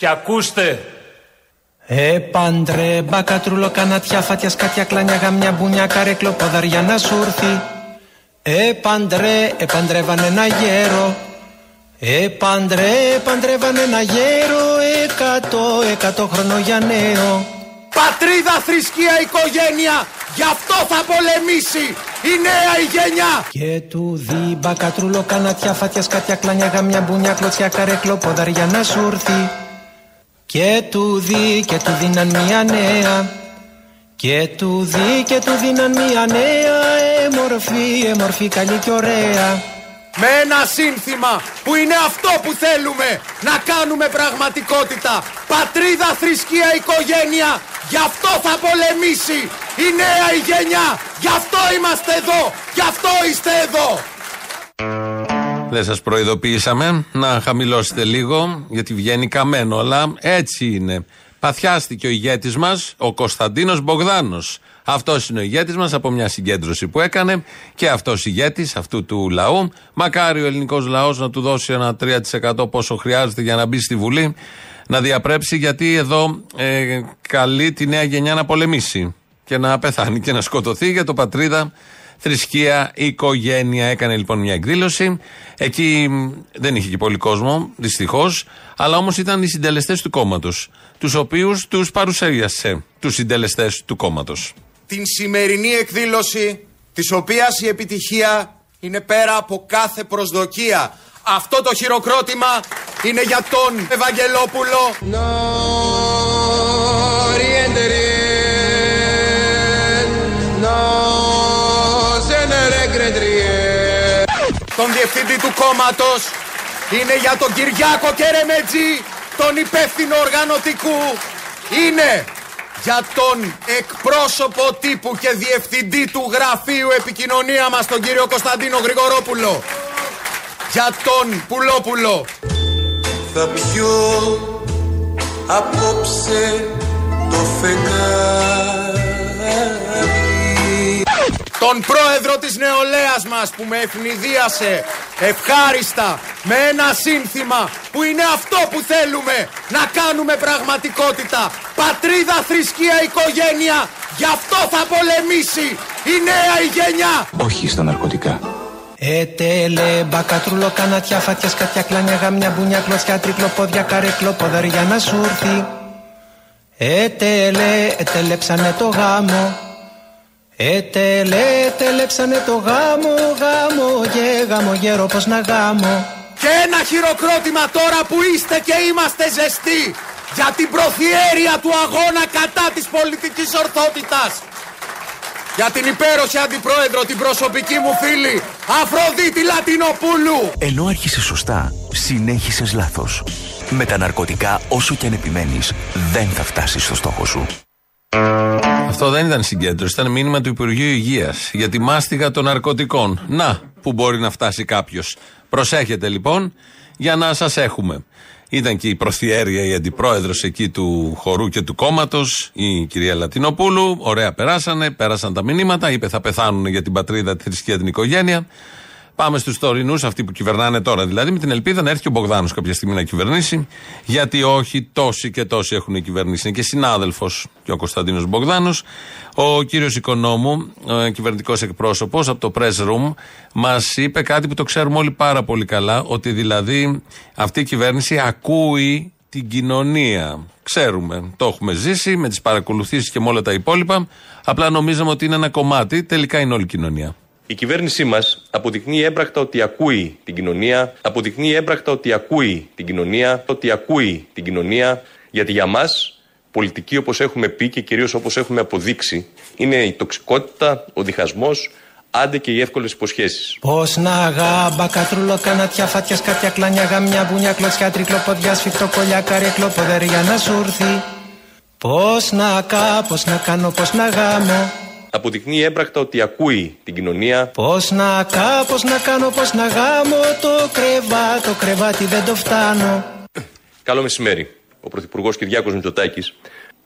Και ακούστε. Ε, πάντρε, μπακατρούλο, κανατιά, φάτια, σκάτια, κλάνια, γαμιά, μπουνιά, καρέκλο, ποδαριά να σου έρθει. Ε, πάντρε, ε, παντρεύαν ένα γέρο. Ε, πάντρε, παντρεύαν ένα γέρο, εκατό, εκατό χρόνο για νέο. Πατρίδα, θρησκεία, οικογένεια, γι' αυτό θα πολεμήσει η νέα η γενιά. Και του δει μπακατρούλο, κανατιά, φάτια, σκάτια, κλάνια, γαμιά, μπουνιά, κλωτσιά, καρέκλο, ποδαριά να σου έρθει. Και του δει και του δίναν μια νέα. Και του δει και του δίναν μια νέα. Εμορφή, εμορφή καλή και ωραία. Με ένα σύνθημα που είναι αυτό που θέλουμε να κάνουμε πραγματικότητα. Πατρίδα, θρησκεία, οικογένεια Γι' αυτό θα πολεμήσει η νέα η γενιά. Γι' αυτό είμαστε εδώ Γι' αυτό είστε εδώ δεν σας προειδοποιήσαμε να χαμηλώσετε λίγο, γιατί βγαίνει καμένο, αλλά έτσι είναι. Παθιάστηκε ο ηγέτης μας, ο Κωνσταντίνος Μπογδάνος. Αυτός είναι ο ηγέτης μας από μια συγκέντρωση που έκανε και αυτός ηγέτης αυτού του λαού. Μακάρι ο ελληνικός λαός να του δώσει ένα 3% πόσο χρειάζεται για να μπει στη Βουλή, να διαπρέψει, γιατί εδώ ε, καλεί τη νέα γενιά να πολεμήσει και να πεθάνει και να σκοτωθεί για το πατρίδα θρησκεία, οικογένεια. Έκανε λοιπόν μια εκδήλωση. Εκεί δεν είχε και πολύ κόσμο, δυστυχώς. Αλλά όμως ήταν οι συντελεστές του κόμματος. Τους οποίους τους παρουσίασε, τους συντελεστές του κόμματος. Την σημερινή εκδήλωση, της οποίας η επιτυχία είναι πέρα από κάθε προσδοκία. Αυτό το χειροκρότημα είναι για τον Ευαγγελόπουλο. Τον διευθυντή του κόμματος. Είναι για τον Κυριάκο Κερεμέτζη, τον υπεύθυνο οργανωτικού. Είναι για τον εκπρόσωπο τύπου και διευθυντή του γραφείου επικοινωνία μας, τον κύριο Κωνσταντίνο Γρηγορόπουλο. Για τον Πουλόπουλο. Θα πιω απόψε το φεγγάρι τον πρόεδρο της νεολαίας μας που με ευνηδίασε ευχάριστα με ένα σύνθημα που είναι αυτό που θέλουμε να κάνουμε πραγματικότητα. Πατρίδα, θρησκεία, οικογένεια, γι' αυτό θα πολεμήσει η νέα η γενιά. Όχι στα ναρκωτικά. Ετέλε, μπακατρούλο, κανατιά, φάτια, σκατιά, κλάνια, γαμιά, μπουνιά, κλωτσιά, τρικλοπόδια, καρέκλο, ποδαριά να σου έρθει. Ετέλε, ετέλεψανε το γάμο. Ετελέ, τελέψανε το γάμο, γάμο, γε, γάμο, γέρο, πως να γάμο. Και ένα χειροκρότημα τώρα που είστε και είμαστε ζεστοί για την προθιέρεια του αγώνα κατά της πολιτικής ορθότητας. Για την υπέροχη αντιπρόεδρο, την προσωπική μου φίλη, Αφροδίτη Λατινοπούλου. Ενώ άρχισε σωστά, συνέχισες λάθος. Με τα ναρκωτικά, όσο και αν επιμένεις, δεν θα φτάσεις στο στόχο σου. Αυτό δεν ήταν συγκέντρωση, ήταν μήνυμα του Υπουργείου Υγείας για τη μάστιγα των ναρκωτικών. Να, που μπορεί να φτάσει κάποιος. Προσέχετε λοιπόν για να σας έχουμε. Ήταν και η προθιέρεια, η αντιπρόεδρος εκεί του χορού και του κόμματος, η κυρία Λατινοπούλου. Ωραία, περάσανε, πέρασαν τα μηνύματα. Είπε θα πεθάνουν για την πατρίδα, της θρησκεία, την οικογένεια. Πάμε στους τωρινούς, αυτοί που κυβερνάνε τώρα δηλαδή, με την ελπίδα να έρθει ο Μπογδάνος κάποια στιγμή να κυβερνήσει. Γιατί όχι, τόσοι και τόσοι έχουν κυβερνήσει. Είναι και συνάδελφος και ο Κωνσταντίνος Μπογδάνος. Ο κύριος Οικονόμου, κυβερνητικός εκπρόσωπος από το Press Room, μας είπε κάτι που το ξέρουμε όλοι πάρα πολύ καλά, ότι δηλαδή αυτή η κυβέρνηση ακούει την κοινωνία. Ξέρουμε, το έχουμε ζήσει με τις παρακολουθήσεις και με όλα τα υπόλοιπα. Απλά νομίζαμε ότι είναι ένα κομμάτι, τελικά είναι όλη η κοινωνία. Η κυβέρνησή μας αποδεικνύει έμπρακτα ότι ακούει την κοινωνία, αποδεικνύει έμπρακτα ότι ακούει την κοινωνία, ότι ακούει την κοινωνία, γιατί για μας πολιτική όπως έχουμε πει και κυρίως όπως έχουμε αποδείξει είναι η τοξικότητα, ο διχασμός, άντε και οι εύκολες υποσχέσεις. Πώς να γάμπα, κατρούλο, κανατιά, φάτιας, σκάτια, κλάνια, γαμιά, μπουνιά, κλωτσιά, τρικλοποδιά, σφιχτό, κολλιά, καρέκλο, ποδεριά να σου έρθει. Πώς να κα, πώς να κάνω, πώς να γάμω αποδεικνύει έμπρακτα ότι ακούει την κοινωνία. Πώς να κα, πώς να κάνω, πώς να γάμω το κρεβάτι, το κρεβάτι δεν το φτάνω. Καλό μεσημέρι. Ο Πρωθυπουργός Κυριάκος Μητσοτάκης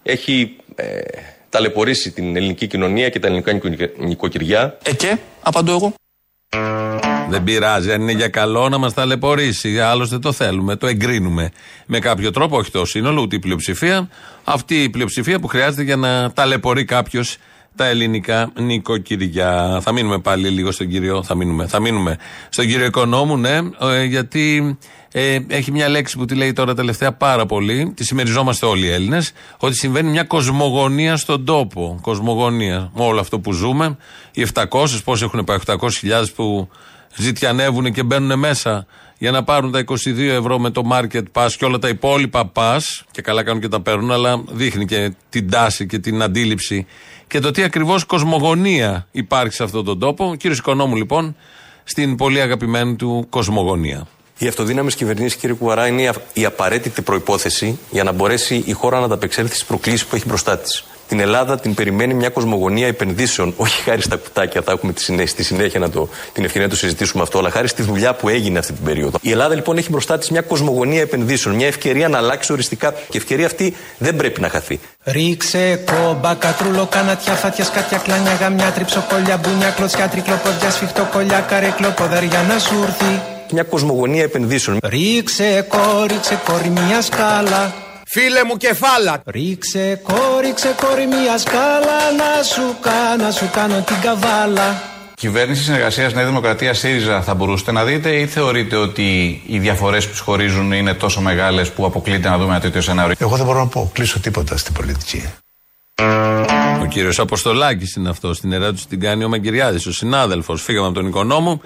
έχει ε, ταλαιπωρήσει την ελληνική κοινωνία και τα ελληνικά νοικοκυριά. Ε και, απαντώ εγώ. Δεν πειράζει. Αν είναι για καλό να μας ταλαιπωρήσει. Άλλωστε το θέλουμε. Το εγκρίνουμε. Με κάποιο τρόπο, όχι το σύνολο, ούτε η πλειοψηφία. Αυτή η πλειοψηφία που χρειάζεται για να ταλαιπωρεί κάποιος τα ελληνικά νοικοκυριά. Θα μείνουμε πάλι λίγο στον κύριο. Θα μείνουμε, θα μείνουμε στον κύριο Οικονόμου, ναι, ε, γιατί ε, έχει μια λέξη που τη λέει τώρα τελευταία πάρα πολύ. Τη συμμεριζόμαστε όλοι οι Έλληνες. Ότι συμβαίνει μια κοσμογονία στον τόπο. Κοσμογονία. Με όλο αυτό που ζούμε. Οι 700, πόσοι έχουν πάει, 800.000 που ζητιανεύουν και μπαίνουν μέσα για να πάρουν τα 22 ευρώ με το market pass και όλα τα υπόλοιπα pass. Και καλά κάνουν και τα παίρνουν, αλλά δείχνει και την τάση και την αντίληψη και το τι ακριβώς κοσμογονία υπάρχει σε αυτόν τον τόπο. Ο κύριο Οικονόμου, λοιπόν, στην πολύ αγαπημένη του κοσμογονία. Οι αυτοδύναμε κυβερνήσει, κύριε Κουβαρά, είναι η απαραίτητη προπόθεση για να μπορέσει η χώρα να ανταπεξέλθει στις προκλήσεις που έχει μπροστά της την Ελλάδα την περιμένει μια κοσμογονία επενδύσεων. Όχι χάρη στα κουτάκια, θα έχουμε τη συνέχεια, στη συνέχεια να το, την ευκαιρία να το συζητήσουμε αυτό, αλλά χάρη στη δουλειά που έγινε αυτή την περίοδο. Η Ελλάδα λοιπόν έχει μπροστά της μια κοσμογονία επενδύσεων, μια ευκαιρία να αλλάξει οριστικά και η ευκαιρία αυτή δεν πρέπει να χαθεί. Ρίξε κόμπα, κατρούλο, κανατιά, φάτια, σκάτια, κλάνια, γαμιά, τριψοκολιά, μπουνιά, κλωτσιά, τρικλοποδιά, σφιχτοκολιά, καρέκλο, ποδαριά να σου έρθει. Μια κοσμογονία επενδύσεων. Ρίξε κόρη, κόρη, μια σκάλα. Φίλε μου κεφάλα. Ρίξε κόριξε κόρη μια σκάλα να σου κάνω, σου κάνω την καβάλα. Κυβέρνηση συνεργασίας Νέα Δημοκρατία ΣΥΡΙΖΑ θα μπορούσατε να δείτε ή θεωρείτε ότι οι διαφορές που σχορίζουν είναι τόσο μεγάλες που αποκλείται να δούμε ένα τέτοιο σενάριο; Εγώ δεν μπορώ να πω κλείσω τίποτα στην πολιτική. Ο κύριος Αποστολάκης είναι αυτός. Στην ερώτηση την κάνει ο Μαγκυριάδης, ο συνάδελφος. Φύγαμε από τον οικονόμο.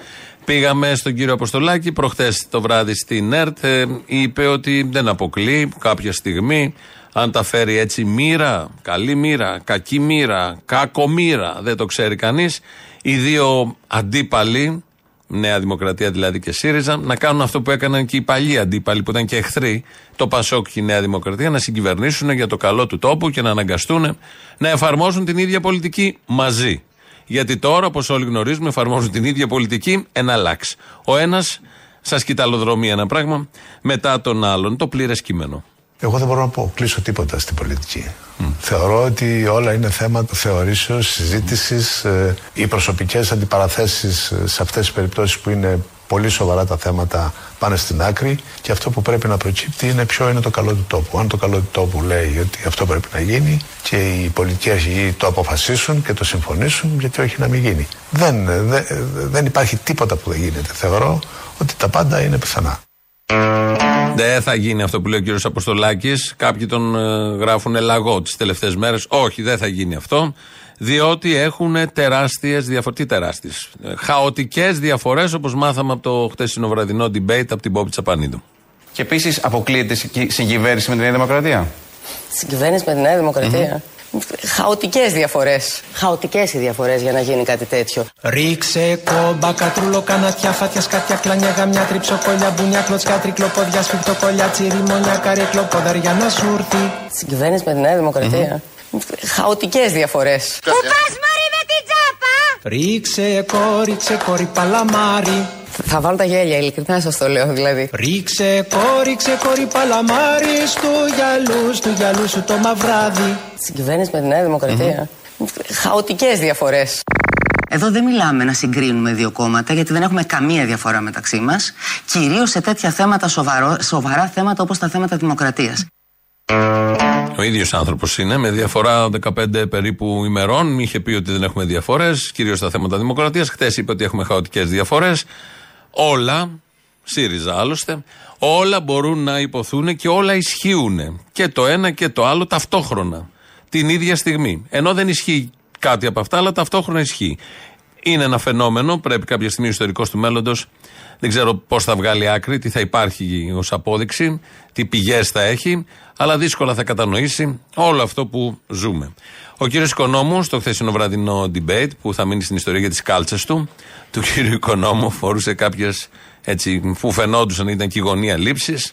Πήγαμε στον κύριο Αποστολάκη προχθές το βράδυ στην ΕΡΤ. Ε, είπε ότι δεν αποκλεί κάποια στιγμή αν τα φέρει έτσι μοίρα, καλή μοίρα, κακή μοίρα, κάκο μοίρα, δεν το ξέρει κανείς. Οι δύο αντίπαλοι, Νέα Δημοκρατία δηλαδή και ΣΥΡΙΖΑ, να κάνουν αυτό που έκαναν και οι παλιοί αντίπαλοι που ήταν και εχθροί, το Πασόκ και η Νέα Δημοκρατία, να συγκυβερνήσουν για το καλό του τόπου και να αναγκαστούν να εφαρμόσουν την ίδια πολιτική μαζί. Γιατί τώρα, όπως όλοι γνωρίζουμε, εφαρμόζουν την ίδια πολιτική εν αλλάξει. Ο ένας σας κοιταλοδρομεί ένα πράγμα μετά τον άλλον. Το πλήρες κείμενο. Εγώ δεν μπορώ να πω κλείσω τίποτα στην πολιτική. Θεωρώ ότι όλα είναι θέμα θεωρήσεως, συζήτησης. Ε, οι προσωπικές αντιπαραθέσεις ε, σε αυτές τις περιπτώσεις που είναι πολύ σοβαρά τα θέματα πάνε στην άκρη και αυτό που πρέπει να προκύπτει είναι ποιο είναι το καλό του τόπου. Αν το καλό του τόπου λέει ότι αυτό πρέπει να γίνει και οι πολιτικοί αρχηγοί το αποφασίσουν και το συμφωνήσουν, γιατί όχι να μην γίνει. Δεν, δεν, δεν υπάρχει τίποτα που δεν γίνεται. Θεωρώ ότι τα πάντα είναι πιθανά. Δεν θα γίνει αυτό που λέει ο κύριος Αποστολάκης. Κάποιοι τον ε, γράφουν λαγό τις τελευταίες μέρες. Όχι, δεν θα γίνει αυτό. Διότι έχουν τεράστιες διαφορέ. Τι τεράστιες; Χαοτικές διαφορές όπως μάθαμε από το χτεσινό βραδινό debate από την Πόπη Τσαπανίδου. Και επίσης αποκλείεται συγκυβέρνηση με τη Νέα Δημοκρατία. Συγκυβέρνηση με τη Νέα Δημοκρατία. Χαοτικές διαφορές. Χαοτικές οι διαφορές για να γίνει κάτι τέτοιο. Ρίξε κόμπα, κατρούλο, κανατιά, φάτια, σκάτια, κλάνια, γαμιά, τριψοκολιά, μπουνιά, κλωτσιά, τρικλοπόδια, σφιχτοκολιά, τσιριμόνια, καρέκλο, ποδαριά να σου έρθει. Συγκυβέρνηση με τη Νέα Δημοκρατία. Χαοτικές διαφορές. Πού πα, Μωρή, με την τσάπα! Ρίξε κόριξε κόρη παλαμάρι. Θα βάλω τα γέλια, ειλικρινά σας το λέω δηλαδή. Ρίξε κόριξε κόρη παλαμάρι στο γυαλού, στο γυαλού σου το μαυράδι. Συγκυβέρνηση με τη Νέα Δημοκρατία. Χαοτικές διαφορές. Εδώ δεν μιλάμε να συγκρίνουμε δύο κόμματα, γιατί δεν έχουμε καμία διαφορά μεταξύ μας. Κυρίως σε τέτοια θέματα, σοβαρό, σοβαρά θέματα όπως τα θέματα δημοκρατίας. Ο ίδιος άνθρωπος είναι, με διαφορά 15 περίπου ημερών. Είχε πει ότι δεν έχουμε διαφορές, κυρίως στα θέματα δημοκρατίας. Χθε είπε ότι έχουμε χαοτικές διαφορές. Όλα, ΣΥΡΙΖΑ άλλωστε, όλα μπορούν να υποθούν και όλα ισχύουν. Και το ένα και το άλλο ταυτόχρονα. Την ίδια στιγμή. Ενώ δεν ισχύει κάτι από αυτά, αλλά ταυτόχρονα ισχύει. Είναι ένα φαινόμενο, πρέπει κάποια στιγμή ο ιστορικός του μέλλοντος, δεν ξέρω πώς θα βγάλει άκρη, τι θα υπάρχει ως απόδειξη, τι πηγές θα έχει, αλλά δύσκολα θα κατανοήσει όλο αυτό που ζούμε. Ο κύριος Οικονόμου, στο χθεσινό βραδινό debate, που θα μείνει στην ιστορία για τις κάλτσες του, του κύριου Οικονόμου, φορούσε κάποιες έτσι που φαινόντουσαν ήταν και η γωνία λήψης.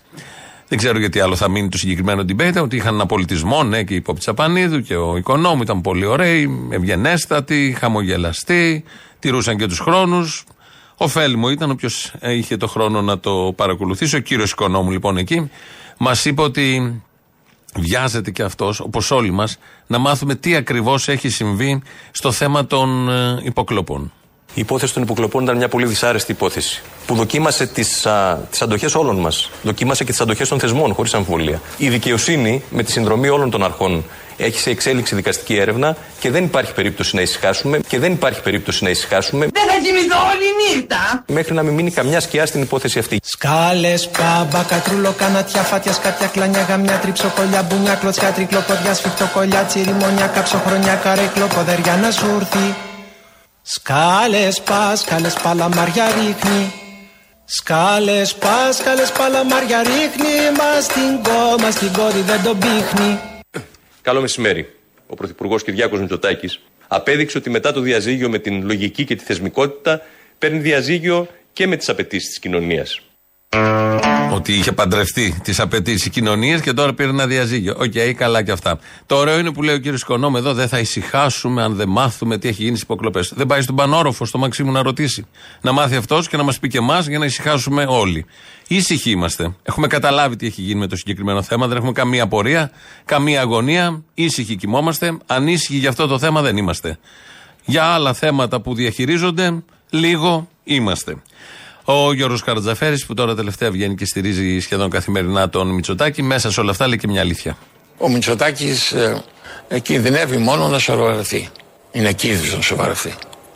Δεν ξέρω γιατί άλλο θα μείνει το συγκεκριμένο debate, ότι είχαν ένα πολιτισμό, ναι, και η Πόπη Τσαπανίδου και ο Οικονόμου ήταν πολύ ωραίοι, ευγενέστατοι, χαμογελαστοί, τηρούσαν και τους χρόνους. Ωφέλιμο ήταν όποιος είχε το χρόνο να το παρακολουθήσει. Ο κύριος Οικονόμου λοιπόν εκεί μας είπε ότι βιάζεται και αυτός, όπως όλοι μας, να μάθουμε τι ακριβώς έχει συμβεί στο θέμα των ε, υποκλοπών. Η υπόθεση των υποκλοπών ήταν μια πολύ δυσάρεστη υπόθεση. Που δοκίμασε τις τις αντοχές όλων μας. Δοκίμασε και τις αντοχές των θεσμών, χωρίς αμφιβολία. Η δικαιοσύνη, με τη συνδρομή όλων των αρχών, έχει σε εξέλιξη δικαστική έρευνα και δεν υπάρχει περίπτωση να ησυχάσουμε. Και δεν υπάρχει περίπτωση να ησυχάσουμε. Δεν θα κοιμηθώ όλη νύχτα. Μέχρι να μην μείνει καμιά σκιά στην υπόθεση αυτή. Σκάλες, πάμπα, κατρούλο, κανατιά, φάτια, σκάτια, κλανιά, γαμιά, τριψοκολιά, μπουνιά, κλωτσιά, τρικλοποδιά, σφιχτοκολιά, τσιριμονιά, κάψοχρονιά, καρέκλο, ποδεριά να σου έρθει. Σκάλες, πας, σκάλε, παλαμάρια ρίχνει. Σκάλες, πας, σκάλε, παλαμάρια ρίχνει. Μα στην κόμμα, στην κόρη δεν τον πίχνει. Καλό μεσημέρι. Ο Πρωθυπουργός Κυριάκος Μητσοτάκης απέδειξε ότι μετά το διαζύγιο με την λογική και τη θεσμικότητα παίρνει διαζύγιο και με τις απαιτήσεις της κοινωνίας. Ότι είχε παντρευτεί τις απαιτήσεις κοινωνίας και τώρα πήρε ένα διαζύγιο. OK, okay, καλά και αυτά. Το ωραίο είναι που λέει ο κύριος Οικονόμου εδώ, δεν θα ησυχάσουμε αν δεν μάθουμε τι έχει γίνει στις υποκλοπές. Δεν πάει στον πάνω όροφο, στο Μαξίμου να ρωτήσει. Να μάθει αυτός και να μας πει και εμάς για να ησυχάσουμε όλοι. Ήσυχοι είμαστε. Έχουμε καταλάβει τι έχει γίνει με το συγκεκριμένο θέμα. Δεν έχουμε καμία απορία, καμία αγωνία. Ήσυχοι κοιμόμαστε. Ανήσυχοι για αυτό το θέμα δεν είμαστε. Για άλλα θέματα που διαχειρίζονται, λίγο είμαστε. Ο Γιώργος Καρατζαφέρης, που τώρα τελευταία βγαίνει και στηρίζει σχεδόν καθημερινά τον Μητσοτάκη, μέσα σε όλα αυτά λέει και μια αλήθεια. Ο Μητσοτάκης ε, κινδυνεύει μόνο να σοβαρευτεί. Είναι κίνδυνο να σοβαρευτεί.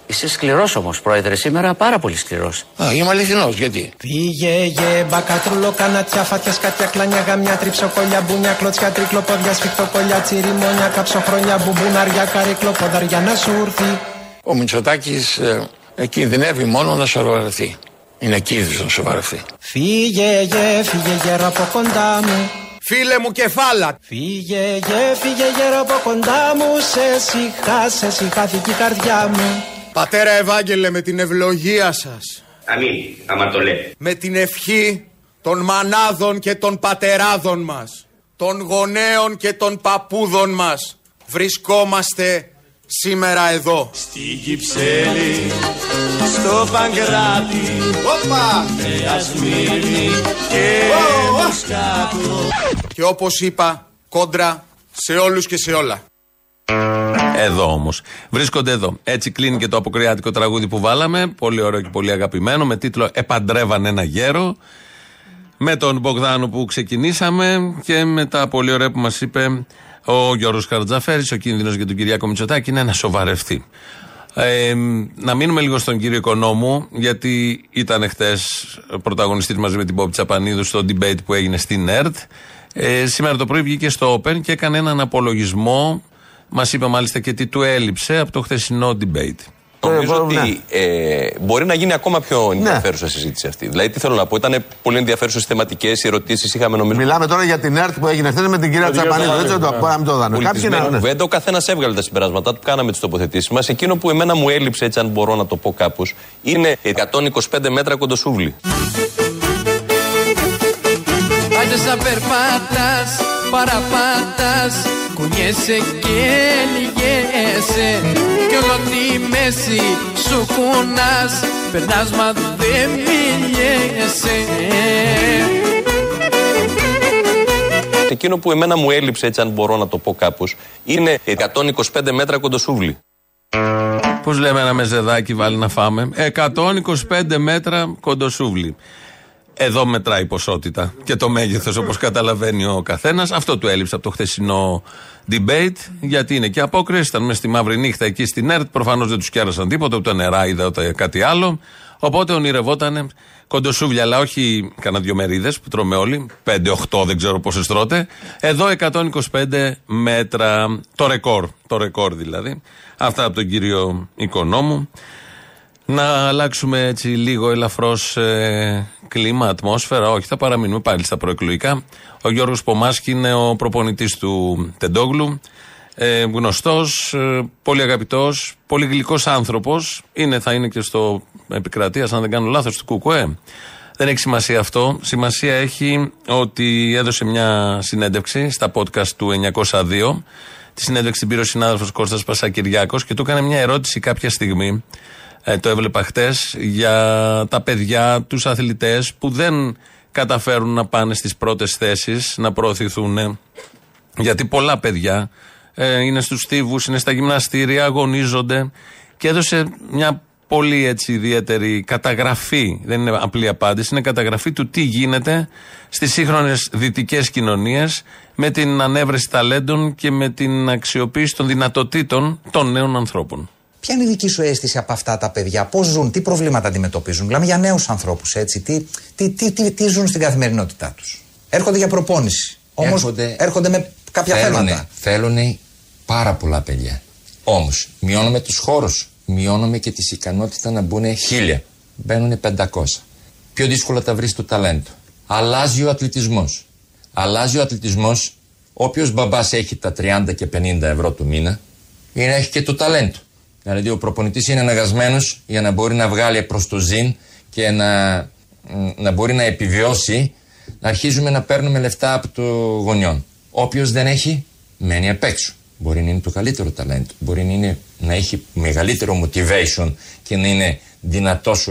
Είσαι σκληρός όμως, πρόεδρε, σήμερα πάρα πολύ σκληρός. Α, είμαι αληθινός, γιατί; Φύγε, γε, μπακατρούλο, κανατιά, φάτια, σκάτια, κλάνια, γαμιά, τριψοκολιά, μπουνιά, κλωτσιά, τρικλοπόδια, σφιχτοκολιά, τσιριμόνια, κάψοχρονιά, μπουμπунαριά, καρέκλο, ποδαριά να σου έρθει. Ο Μητσοτάκης ε, κινδυνεύει μόνο να σοβαρευτεί. Είναι κίνδυνο να σοβαρευτεί. Φύγε, γε, φύγε, γερό από κοντά μου. Φίλε μου κεφάλα. Φύγε, γε, φύγε, γερό από κοντά μου. Σε σιχά, σε σιχάθηκε η καρδιά μου. Πατέρα Ευάγγελε με την ευλογία σας. Αμήν, άμα το λέτε. Με την ευχή των μανάδων και των πατεράδων μας. Των γονέων και των παππούδων μας. Βρισκόμαστε σήμερα εδώ. Στη Κυψέλη, στο Παγκράτη, Όπα! Νέα Σμύρνη και Μοσκάτο. Και όπως είπα, κόντρα σε όλους και σε όλα. Εδώ όμως. Βρίσκονται εδώ. Έτσι κλείνει και το αποκριάτικο τραγούδι που βάλαμε. Πολύ ωραίο και πολύ αγαπημένο. Με τίτλο Επαντρεύαν ένα γέρο. Με τον Μπογδάνο που ξεκινήσαμε και με τα πολύ ωραία που μας είπε ο Γιώργος Καρατζαφέρης. Ο κίνδυνος για τον Κυριάκο Μητσοτάκη είναι να σοβαρευτεί. Ε, να μείνουμε λίγο στον κύριο Οικονόμου, γιατί ήταν χτες πρωταγωνιστής μαζί με την Πόπη Τσαπανίδου στο debate που έγινε στην ΕΡΤ. Ε, σήμερα το πρωί βγήκε στο Open και έκανε έναν απολογισμό Μας είπε μάλιστα και τι του έλειψε από το χθεσινό debate. Νομίζω ότι ε, μπορεί να γίνει ακόμα πιο ενδιαφέρουσα ναι. συζήτηση αυτή. Δηλαδή, τι θέλω να πω, ήταν πολύ ενδιαφέρουσες θεματικές οι ερωτήσεις. Είχαμε νομίζω. Μιλάμε τώρα για την ΕΡΤ που έγινε χθες με την κυρία Τσαπανίδου. Έτσι δεν το πάμε το δάνω. Κάποιοι να. Κουβέντα, ο καθένας έβγαλε τα συμπεράσματά του, κάναμε τις τοποθετήσεις μας. Εκείνο που εμένα μου έλειψε, έτσι αν μπορώ να το πω κάπως, είναι 125 μέτρα κοντοσούβλη. Άντε να περπάτας, παραπάτας Κουνιέσαι και λυγέσαι Κι όλο τη μέση σου κουνάς Περνάς μα δεν μιλιέσαι Εκείνο που εμένα μου έλειψε, έτσι αν μπορώ να το πω κάπως, είναι 125 μέτρα κοντοσούβλη. Πώς λέμε ένα μεζεδάκι βάλει να φάμε; 125 μέτρα κοντοσούβλη. Εδώ μετράει η ποσότητα και το μέγεθος όπως καταλαβαίνει ο καθένας. Αυτό του έλειψε από το χθεσινό debate, γιατί είναι και απόκριση. Ήταν μέσα στη μαύρη νύχτα εκεί στην ΕΡΤ. Προφανώς δεν τους κέρασαν τίποτα, ούτε νερά ούτε κάτι άλλο. Οπότε ονειρευόταν κοντοσούβλια, αλλά όχι κανένα δυο μερίδες που τρώμε όλοι. 5-8, δεν ξέρω πόσες τρώτε. Εδώ 125 μέτρα. Το ρεκόρ. Το ρεκόρ δηλαδή. Αυτά από τον κύριο Οικονόμου. Να αλλάξουμε έτσι λίγο ελαφρώς ε, κλίμα, ατμόσφαιρα. Όχι, θα παραμείνουμε πάλι στα προεκλογικά. Ο Γιώργος Πομάσκη είναι ο προπονητής του Τεντόγλου. Ε, Γνωστός, ε, πολύ αγαπητός, πολύ γλυκός άνθρωπος. Είναι, θα είναι και στο επικρατείας, αν δεν κάνω λάθος, του Κουκουέ. Δεν έχει σημασία αυτό. Σημασία έχει ότι έδωσε μια συνέντευξη στα podcast του 902. Τη συνέντευξη την πήρε ο συνάδελφος Κώστας Πασακυριάκος και του έκανε μια ερώτηση κάποια στιγμή ε, το έβλεπα χτες, για τα παιδιά, τους αθλητές που δεν καταφέρουν να πάνε στις πρώτες θέσεις, να προωθηθούν. Γιατί πολλά παιδιά ε, είναι στους τύβου, είναι στα γυμναστήρια, αγωνίζονται και έδωσε μια πολύ έτσι ιδιαίτερη καταγραφή, δεν είναι απλή απάντηση, είναι καταγραφή του τι γίνεται στις σύγχρονες δυτικές κοινωνίες με την ανέβρεση ταλέντων και με την αξιοποίηση των δυνατοτήτων των νέων ανθρώπων. Ποια είναι η δική σου αίσθηση από αυτά τα παιδιά, πώς ζουν, τι προβλήματα αντιμετωπίζουν; Μιλάμε για νέους ανθρώπους, έτσι. Τι, τι, τι, τι, τι ζουν στην καθημερινότητά τους; Έρχονται για προπόνηση. Όμως έρχονται, έρχονται με κάποια θέλουνε, θέματα. Θέλουν πάρα πολλά παιδιά. Όμως, μειώνουμε τους χώρους. Μειώνουμε και τη ικανότητα να μπουν χίλια. Μπαίνουν 500. Πιο δύσκολα τα βρεις το ταλέντο. Αλλάζει ο αθλητισμός. Αλλάζει ο αθλητισμός. Όποιος μπαμπάς έχει τα 30 και 50 ευρώ του μήνα, είναι έχει και το ταλέντο. Δηλαδή, ο προπονητής είναι αναγκασμένος για να μπορεί να βγάλει προς το ζήν και να, να μπορεί να επιβιώσει, να αρχίζουμε να παίρνουμε λεφτά από το γονιόν. Όποιος δεν έχει, μένει απ' έξω. Μπορεί να είναι το καλύτερο ταλέντο. Μπορεί να, είναι, να έχει μεγαλύτερο motivation και να είναι δυνατός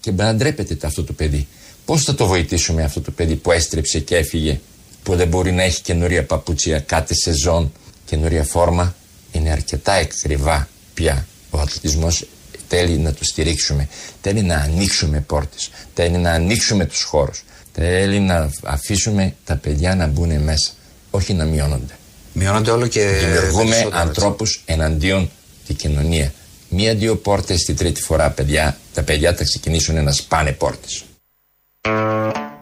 και να ντρέπεται αυτό το παιδί. Πώς θα το βοηθήσουμε αυτό το παιδί που έστρεψε και έφυγε, που δεν μπορεί να έχει καινούρια παπούτσια κάθε σεζόν, καινούρια φόρμα. Είναι αρκετά ακριβά πια. Ο αθλητισμός θέλει να το στηρίξουμε. Θέλει να ανοίξουμε πόρτες. Θέλει να ανοίξουμε τους χώρους. Θέλει να αφήσουμε τα παιδιά να μπουν μέσα. Όχι να μειώνονται. Μειώνονται όλο και. Δημιουργούμε περισσότερο, ανθρώπους εναντίον τη κοινωνία. Μία-δύο πόρτες τη τρίτη φορά, παιδιά, τα παιδιά θα ξεκινήσουν να σπάνε πόρτες.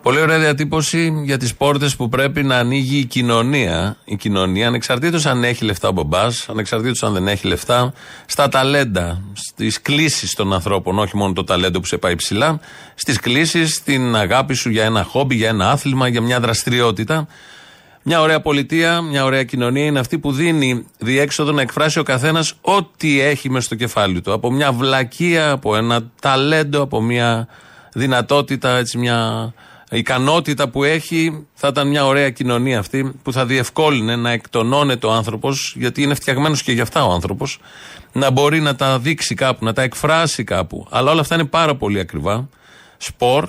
Πολύ ωραία διατύπωση για τις πόρτες που πρέπει να ανοίγει η κοινωνία. Η κοινωνία, ανεξαρτήτως αν έχει λεφτά ο μπαμπάς, ανεξαρτήτως αν δεν έχει λεφτά, στα ταλέντα, στις κλήσεις των ανθρώπων, όχι μόνο το ταλέντο που σε πάει ψηλά, στις κλήσεις, στην αγάπη σου για ένα χόμπι, για ένα άθλημα, για μια δραστηριότητα. Μια ωραία πολιτεία, μια ωραία κοινωνία είναι αυτή που δίνει διέξοδο να εκφράσει ο καθένας ό,τι έχει μέσα στο κεφάλι του. Από μια βλακεία, από ένα ταλέντο, από μια δυνατότητα, έτσι μια ικανότητα που έχει, θα ήταν μια ωραία κοινωνία αυτή που θα διευκόλυνε να εκτονώνεται ο άνθρωπος, γιατί είναι φτιαγμένος και γι' αυτά ο άνθρωπος, να μπορεί να τα δείξει κάπου, να τα εκφράσει κάπου. Αλλά όλα αυτά είναι πάρα πολύ ακριβά. Σπορ.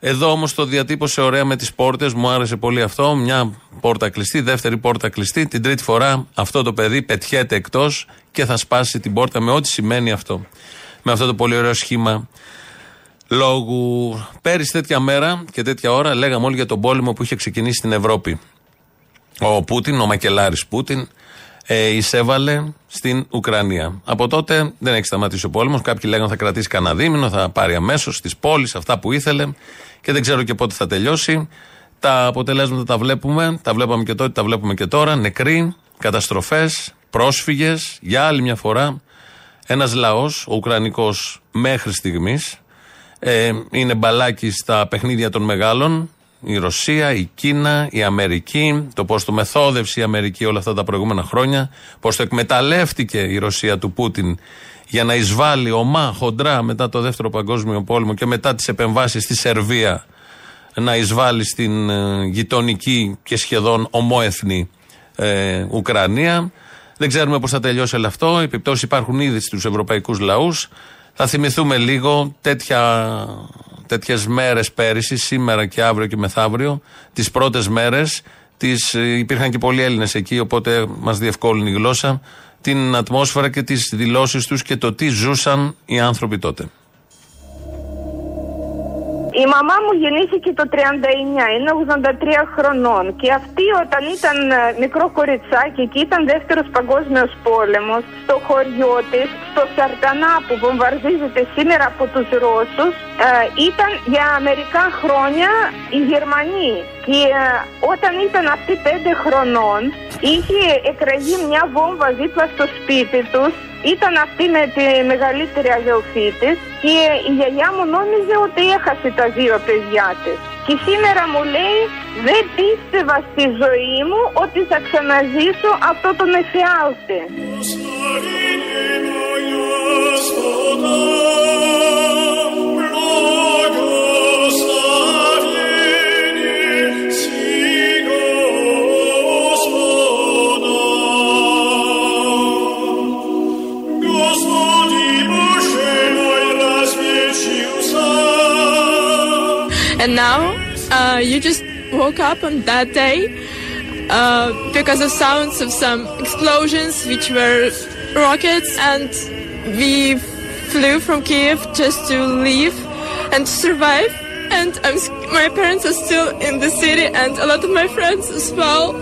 Εδώ όμως το διατύπωσε ωραία με τις πόρτες, μου άρεσε πολύ αυτό. Μια πόρτα κλειστή, δεύτερη πόρτα κλειστή. Την τρίτη φορά αυτό το παιδί πετιέται εκτός και θα σπάσει την πόρτα με ό,τι σημαίνει αυτό. Με αυτό το πολύ ωραίο σχήμα λόγου. Πέρυσι τέτοια μέρα και τέτοια ώρα λέγαμε όλοι για τον πόλεμο που είχε ξεκινήσει στην Ευρώπη. Ο Πούτιν, ο Μακελάρης Πούτιν, ε, εισέβαλε στην Ουκρανία. Από τότε δεν έχει σταματήσει ο πόλεμος. Κάποιοι λέγανε θα κρατήσει κανένα δίμηνο, θα πάρει αμέσως τις πόλεις, αυτά που ήθελε και δεν ξέρω και πότε θα τελειώσει. Τα αποτελέσματα τα βλέπουμε, τα βλέπαμε και τότε, τα βλέπουμε και τώρα. Νεκροί, καταστροφές, πρόσφυγες, για άλλη μια φορά. Ένας λαός, ο Ουκρανικός μέχρι στιγμής, ε, είναι μπαλάκι στα παιχνίδια των μεγάλων. Η Ρωσία, η Κίνα, η Αμερική, το πώς το μεθόδευσε η Αμερική όλα αυτά τα προηγούμενα χρόνια, πώς το εκμεταλλεύτηκε η Ρωσία του Πούτιν για να εισβάλλει ομά, χοντρά μετά το δεύτερο παγκόσμιο πόλεμο και μετά τις επεμβάσεις στη Σερβία να εισβάλλει στην ε, γειτονική και σχεδόν ομόεθνη ε, Ουκρανία. Δεν ξέρουμε πώς θα τελειώσει όλο αυτό. Οι επιπτώσεις υπάρχουν ήδη στους ευρωπαϊκούς λαούς. Θα θυμηθούμε λίγο τέτοια, τέτοιες μέρες πέρυσι, σήμερα και αύριο και μεθαύριο, τις πρώτες μέρες, τις, υπήρχαν και πολλοί Έλληνες εκεί, οπότε μας διευκόλυνε η γλώσσα, την ατμόσφαιρα και τις δηλώσεις τους και το τι ζούσαν οι άνθρωποι τότε. Η μαμά μου γεννήθηκε το 39, είναι 83 χρονών. Και αυτή όταν ήταν ε, μικρό κοριτσάκι και ήταν δεύτερος παγκόσμιος πόλεμος στο χωριό της, στο Σαρτανά που βομβαρδίζεται σήμερα από τους Ρώσους ε, ήταν για μερικά χρόνια οι Γερμανοί. Και ε, όταν ήταν αυτή 5 χρονών είχε εκραγεί μια βόμβα δίπλα στο σπίτι τους ήταν αυτή με τη μεγαλύτερη αδελφή της και η γιαγιά μου νόμιζε ότι έχασε τα δύο παιδιά της. Και σήμερα μου λέει δεν πίστευα στη ζωή μου ότι θα ξαναζήσω αυτό τον εφιάλτη. And uh, you just woke up on that day uh, because of sounds of some explosions, which were rockets, and we flew from Kiev just to leave and survive. And I'm, my parents are still in the city, and a lot of my friends as well.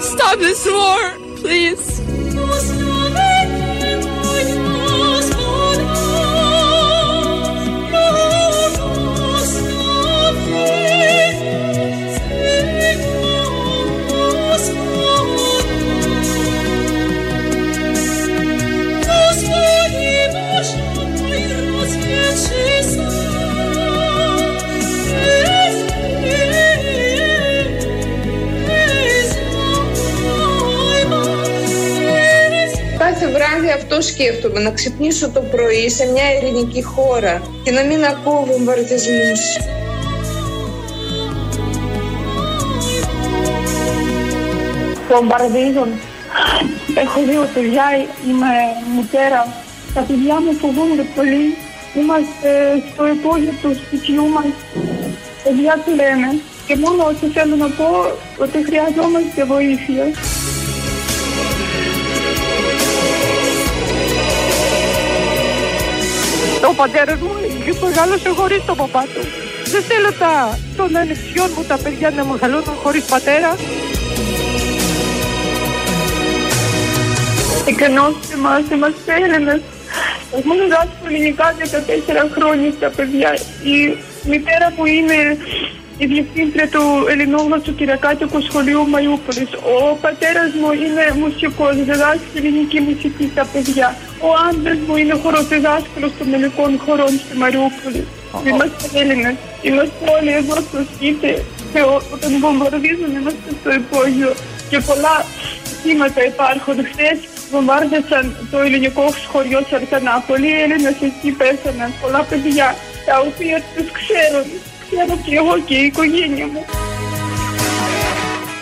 Stop this war, please. Αυτό σκέφτομαι, να ξυπνήσω το πρωί σε μια ειρηνική χώρα και να μην ακούω βομβαρδισμούς. Βομβαρδίζουν. Έχω δύο παιδιά, είμαι μητέρα. Τα παιδιά μου φοβούνται πολύ. Είμαστε στο υπόγειο του σπιτιού μας. Παιδιά κλαίνε. Και μόνο ότι θέλω να πω ότι χρειαζόμαστε βοήθεια. Ο πατέρας μου μεγάλωσε χωρί τον παπά του. Δεν θέλω τα, των ανεψιών μου τα παιδιά να μεγαλώνουν χωρίς πατέρα. Εκενώστε μας, είμαστε Έλληνες. Έχουμε διδάσκει ελληνικά 14 χρόνια στα παιδιά. Η μητέρα μου είναι η διευθύντρια του ελληνόγλωσσου κυριακάτικου σχολείου Μαϊούπολης. Ο πατέρας μου είναι μουσικός, διδάσκει ελληνική μουσική στα παιδιά. Ο άντρας μου είναι χοροδιδάσκαλος των ελληνικών χωρών στη Μαριούπολη. Είμαστε Έλληνες. Είμαστε όλοι εδώ στο σπίτι και ό- όταν βομβαρδίζουν είμαστε στο υπόγειο. Και πολλά θύματα υπάρχουν. Χθες βομβάρδισαν το ελληνικό χωριό Σαρτανά. Πολλοί Έλληνες εκεί πέσαναν. Πολλά παιδιά τα οποία τους ξέρουν. Ξέρω και εγώ και η οικογένεια μου.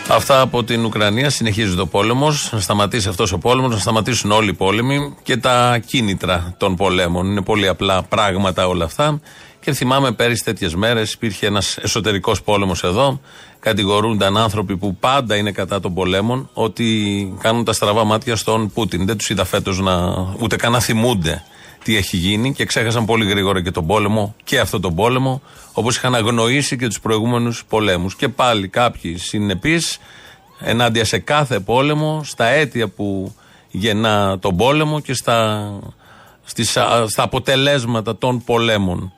Αυτά από την Ουκρανία. Συνεχίζει το πόλεμος. Να σταματήσει αυτός ο πόλεμος, να σταματήσουν όλοι οι πόλεμοι και τα κίνητρα των πολέμων. Είναι πολύ απλά πράγματα όλα αυτά. Και θυμάμαι πέρυσι τέτοιες μέρες υπήρχε ένας εσωτερικός πόλεμος εδώ. Κατηγορούνταν άνθρωποι που πάντα είναι κατά των πολέμων ότι κάνουν τα στραβά μάτια στον Πούτιν. Δεν τους είδα φέτος να ούτε καν να θυμούνται τι έχει γίνει και ξέχασαν πολύ γρήγορα και τον πόλεμο και αυτό τον πόλεμο, όπως είχαν αγνοήσει και τους προηγούμενους πολέμους. Και πάλι κάποιοι συνεπείς ενάντια σε κάθε πόλεμο, στα αίτια που γεννά τον πόλεμο και στα, στις, α, στα αποτελέσματα των πολέμων.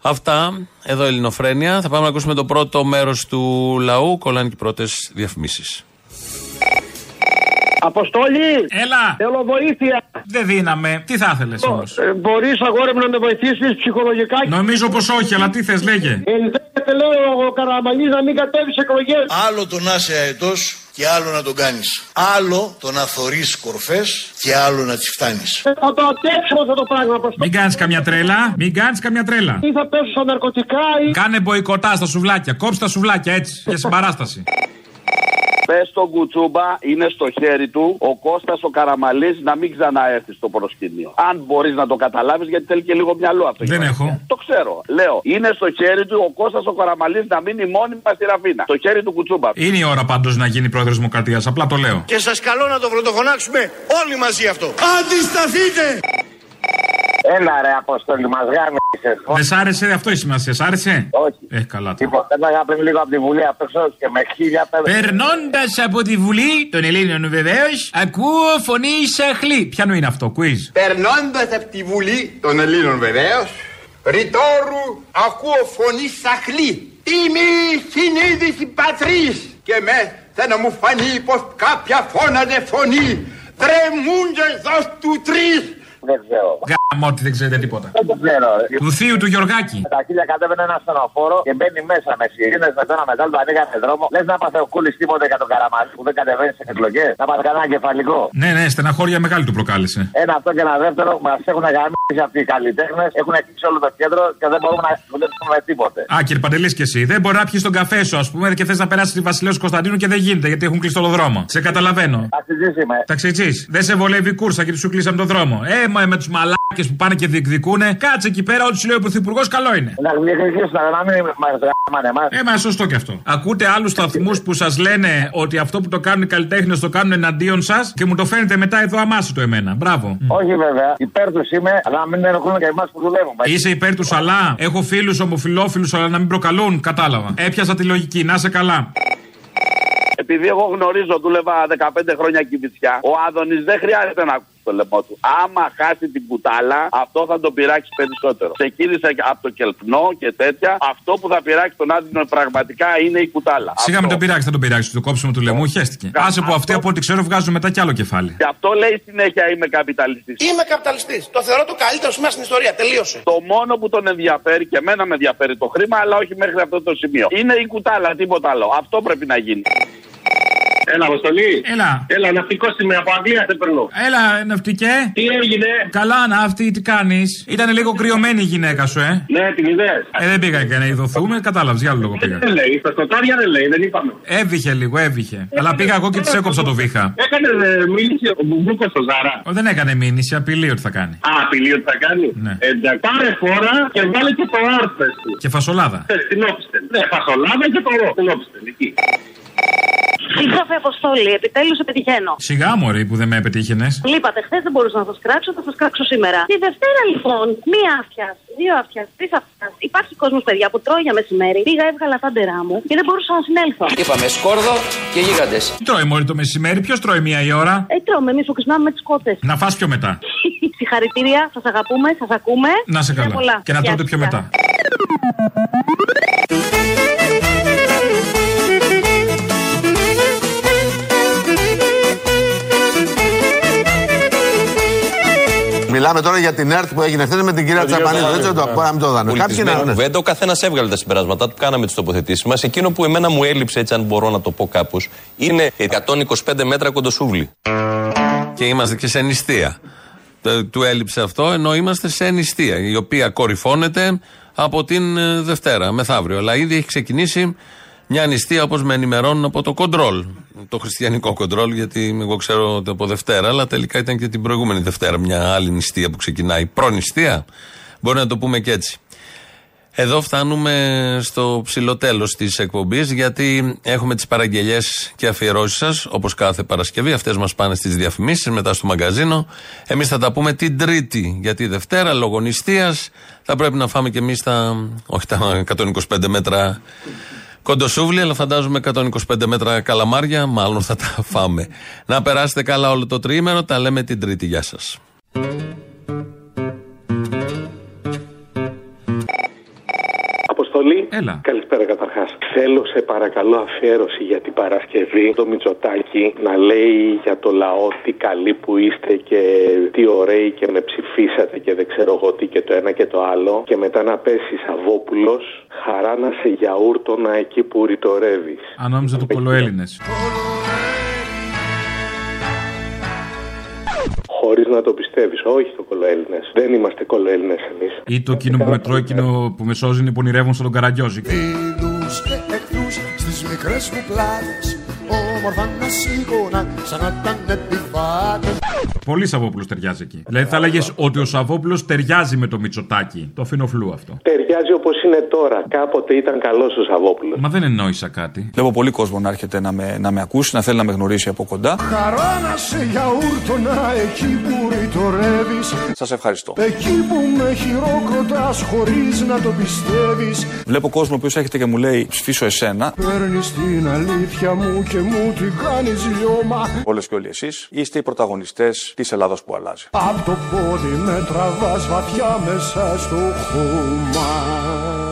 Αυτά, εδώ Ελληνοφρένια. Θα πάμε να ακούσουμε το πρώτο μέρος του λαού. Κολλάνε και οι πρώτες διαφημίσεις. Αποστόλη! Έλα! Θέλω βοήθεια! Δεν δίναμε. Τι θα ήθελες όμως; Ε, Μπορείς αγόρι μου να με βοηθήσεις ψυχολογικά; Νομίζω πως όχι, αλλά τι θες, λέγε. Ενδέχεται, λέει ο Καραμαλής, να μην κατέβεις σε εκλογές. Άλλο το να είσαι αετός και άλλο να τον κάνεις. Άλλο το να θωρείς κορφές και άλλο να τις φτάνεις. Θα το αντέξω αυτό το πράγμα. Αποστόλη. Μην κάνεις καμιά τρέλα. Μην κάνεις καμιά τρέλα. Ή θα πέσω στα ναρκωτικά ή. Κάνε μποϊκοτά στα σουβλάκια. Κόψε τα σουβλάκια έτσι. Για συμπαράσταση. Πες στον Κουτσούμπα, είναι στο χέρι του ο Κώστας ο Καραμαλής να μην ξαναέρθει στο προσκήνιο. Αν μπορείς να το καταλάβεις, γιατί θέλει και λίγο μυαλό αυτό. Δεν έχω. Το ξέρω. Λέω, είναι στο χέρι του ο Κώστας ο Καραμαλής να μείνει μόνιμα στη Ραφίνα. Στο χέρι του Κουτσούμπα. Είναι η ώρα πάντως να γίνει πρόεδρος Δημοκρατίας. Απλά το λέω. Και σας καλώ να το πρωτοφωνάξουμε όλοι μαζί αυτό. Αντισταθείτε! Έλα ρε Αποστόλη, μας γάμισες. Δεν σ' άρεσε αυτό η σημασία, σ' άρεσε; Όχι. Ε, καλά. τώρα. Λοιπόν, πέταγα πριν λίγο από τη Βουλή απ' έξω και με χίλια πέρα. Περνώντας από τη Βουλή των Ελλήνων βεβαίως, ακούω φωνή σαχλή. Ποιανού είναι αυτό, quiz; Περνώντας από τη Βουλή των Ελλήνων βεβαίως, ρητόρου ακούω φωνή σαχλή. Είμαι η συνείδηση πατρίς και με θα να μου φανεί πως κάποια φώναζε φωνή. Τρεμούντες δώσ' του τρεις. Δεν ξέρω. Γάμο ότι δεν ξέρετε τίποτα. Δεν το ξέρω. Του θείου του Γιωργάκη. Με τα χίλια κατέβαινε ένα στενοφόρο και μπαίνει μέσα με σιρήνες με το ένα μετά το ανοίγανε δρόμο. Λες να πάθε ο κούλης τίποτε για τον καραμαλί που δεν κατεβαίνεις σε εκλογές. Να πάθε κανένα κεφαλικό. Ναι, ναι, στεναχώρια μεγάλη του προκάλεσε. Ένα αυτό και ένα δεύτερο μας έχουν γαμίσει αυτοί οι καλλιτέχνες. Έχουν κλείσει όλο το κέντρο και δεν μπορούμε να δουλέψουμε με τίποτε. Α, κύριε Παντελής και εσύ. Δεν μπορεί να πιεις τον καφέ σου, ας πούμε, και θες να περάσεις τη Βασιλέου Κωνσταντίνου και δεν γίνεται γιατί έχουν κλείσει όλο δρόμο. Σε καταλαβαίνω. Ταξιτζή είμαι. Ταξιτζή. Δεν σε βολεύει η κούρσα και σου κλείσαμε τον δρόμο. Ε, με, με τους μαλάκες που πάνε και διεκδικούνε. Κάτσε εκεί πέρα, ό,τι σου λέει ο Πρωθυπουργός, καλό είναι. Να διεκδικήσουν, αλλά να μην μας γράμμανε εμάς. Ε, μα σωστό και αυτό. Ακούτε άλλους σταθμούς που σας λένε ότι αυτό που το κάνουν οι καλλιτέχνες το κάνουν εναντίον σας και μου το φαίνεται μετά εδώ αμάσιτο εμένα. Μπράβο. Όχι βέβαια, υπέρ τους είμαι, αλλά να μην ενοχλούν και εμάς που δουλεύουμε. Είσαι υπέρ τους αλλά. Έχω φίλους ομοφυλόφιλου, αλλά να μην προκαλούν. Κατάλαβα. Έπιασα τη λογική. Να σε καλά. Επειδή εγώ γνωρίζω, δούλευα 15 χρόνια κυβισιά, ο Άδωνης δεν χρειάζεται να ακούσει το λαιμό του. Άμα χάσει την κουτάλα, αυτό θα τον πειράξει περισσότερο. Ξεκίνησε από το κελπνό και τέτοια. Αυτό που θα πειράξει τον Άδωνη πραγματικά είναι η κουτάλα. Σιγά μην τον πειράξει, θα τον πειράξει. Το κόψιμο του λαιμού χέστηκε. Άσε που αυτοί από ό,τι ξέρω βγάζουν μετά κι άλλο κεφάλι. Και αυτό λέει συνέχεια είμαι καπιταλιστής. Είμαι καπιταλιστής. Το θεωρώ το καλύτερο σημείο στην ιστορία. Τελείωσε. Το μόνο που τον ενδιαφέρει και εμένα με ενδιαφέρει το χρήμα, αλλά όχι μέχρι αυτό το σημείο. Είναι η κουτάλα, τίποτα άλλο. Αυτό πρέπει να γίνει. Έλα, Αποστολή. Έλα. Έλα, ναυτικό είμαι από Αγγλία, σε περνώ. Έλα, ναυτικέ. Τι έγινε; Καλά, ναύτη, τι κάνεις. Ήταν λίγο κρυωμένη η γυναίκα σου, ε. Ναι, την ιδέα. Ε, δεν πήγα και να ειδωθούμε, κατάλαβες, για άλλο λόγο πήγα. Δεν λέει, στα σκοτάδια δεν λέει, δεν είπαμε. Έβηχε λίγο, έβηχε. Αλλά πήγα εγώ και της έκοψα το βήχα. Έκανε ε, μήνυση ο Μπουμπούκος στο Ζάρα. Ο, δεν έκανε μήνυση, απειλεί ότι θα κάνει. Α, απειλεί ότι θα κάνει. Ναι. Εντάξει, πάρε φόρα και βάλε και το άρθρο. Και φασολάδα. Ε, στην όπιστε. Ναι, φασολάδα και το ρο. Στην όπιστε, εκεί. Σύντροφε Αποστόλη, επιτέλους σε πετυχαίνω. Σιγά μωρή που δεν με πετύχαινε. Λείπατε χθες, δεν μπορούσα να σας κράξω, θα σας κράξω σήμερα. Τη Δευτέρα λοιπόν, μία αυτιά, δύο αυτιάς, τρεις αυτιάς. Υπάρχει κόσμος, παιδιά, που τρώει για μεσημέρι. Πήγα, έβγαλα τα ντερά μου και δεν μπορούσα να συνέλθω. Είπαμε σκόρδο και γίγαντες. Τι τρώει μωρή το μεσημέρι, ποιος τρώει μία η ώρα; Ε, τρώμε, εμείς που ξυπνάμε με τις κότες. Να φας πιο μετά. Συγχαρητήρια, σας αγαπούμε, σας ακούμε. Να σε Φιλιά καλά. πολλά. Και να Γεια τρώτε σας, πιο γεια. μετά. Μιλάμε τώρα για την ΕΡΤ που έγινε χθες με την κυρία Τσαπανίδου. Έτσι δεν το ακούω, να μην το δανε. Κάποιοι Πολιτισμένη να κουβέντα, ο καθένας έβγαλε τα συμπεράσματά του, κάναμε τις τοποθετήσεις μας. Εκείνο που εμένα μου έλειψε, έτσι αν μπορώ να το πω κάπως, είναι 125 μέτρα κοντοσούβλη. Και είμαστε και σε νηστεία. Ε, Του έλειψε αυτό, ενώ είμαστε σε νηστεία, η οποία κορυφώνεται από την ε, Δευτέρα, μεθαύριο. Αλλά ήδη έχει ξεκινήσει μια νηστεία, όπως με ενημερώνουν από το κοντρόλ. Το χριστιανικό κοντρόλ, γιατί εγώ ξέρω ότι από Δευτέρα, αλλά τελικά ήταν και την προηγούμενη Δευτέρα μια άλλη νηστεία που ξεκινάει. Προνηστεία, μπορεί να το πούμε και έτσι. Εδώ φτάνουμε στο ψηλό τέλος της εκπομπής, γιατί έχουμε τις παραγγελίε και αφιερώσεις σας, όπως κάθε Παρασκευή. Αυτές μας πάνε στις διαφημίσεις, μετά στο μαγκαζίνο. Εμείς θα τα πούμε την Τρίτη, γιατί Δευτέρα, λόγω νηστείας, θα πρέπει να φάμε και εμείς τα. Όχι τα 125 μέτρα κοντοσούβλι, αλλά φαντάζομαι 125 μέτρα καλαμάρια, μάλλον θα τα φάμε. Να περάσετε καλά όλο το τρίμερο, τα λέμε την Τρίτη. Γεια σας. Αποστολή. Έλα. Καλησπέρα καταρχάς. Θέλω σε παρακαλώ αφιέρωση για την Παρασκευή το Μητσοτάκι να λέει για το λαό τι καλοί που είστε και τι ωραίοι και με ψηφίσατε και δεν ξέρω εγώ τι και το ένα και το άλλο. Και μετά να πέσει Σαββόπουλος χαρά να σε γιαούρτονα εκεί που ρητορεύεις. Αν νόμιζα το κολοέλληνε. Χωρίς να το πιστεύεις. Όχι το κολοέλληνε. Δεν είμαστε κολοέλληνε εμείς. Ή το εκείνο που με τρώει, εκείνο που με σώζει είναι που ονειρεύουν στον Καραγκιόζη. Φίλους και εχθρούς στις μικρές μου πλάτες Όμορφα να σίγουρα σαν να ήταν επιβάτες Πολύ Σαββόπουλος ταιριάζει εκεί. Δηλαδή θα έλεγες ότι ο Σαββόπουλος ταιριάζει με το Μητσοτάκι. Το αφήνω φλού αυτό. Ταιριάζει όπως είναι τώρα. Κάποτε ήταν καλός ο Σαββόπουλος. Μα δεν εννόησα κάτι. Βλέπω πολύ κόσμο να έρχεται να με, να με ακούσει, να θέλει να με γνωρίσει από κοντά. Χαρά να σε γιαούρτονα εκεί που ρητορεύεις Σας ευχαριστώ. Εκεί που με χειροκροτάς χωρίς να το πιστεύεις Βλέπω κόσμο που έρχεται και μου λέει ψηφίσω εσένα. Παίρνεις την αλήθεια μου και μου την κάνεις λιώμα Όλες και όλοι εσείς είστε οι πρωταγωνιστές της Ελλάδα που αλλάζει. Απ' το πόδι με τραβάς βαθιά μέσα στο χώμα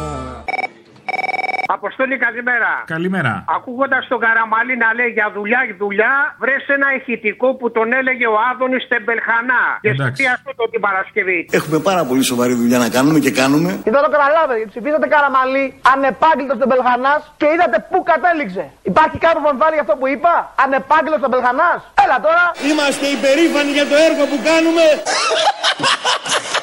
Αποστολή, καλημέρα. Καλημέρα. Ακούγοντας τον Καραμαλή να λέει για δουλειά, δουλειά, βρες ένα ηχητικό που τον έλεγε ο Άδωνης Τεμπελχανά. Και Εντάξει. σκεφτεί αυτό το την Παρασκευή. Έχουμε πάρα πολύ σοβαρή δουλειά να κάνουμε και κάνουμε. Και δεν το καταλάβετε, γιατί ψηφίσατε Καραμαλή, ανεπάγγελτος στον Μπελχανά και είδατε πού κατέληξε. Υπάρχει κάποιο που αμφιβάλλει για αυτό που είπα, ανεπάγγελτος στον Μπελχανά. Έλα τώρα. Είμαστε υπερήφανοι για το έργο που κάνουμε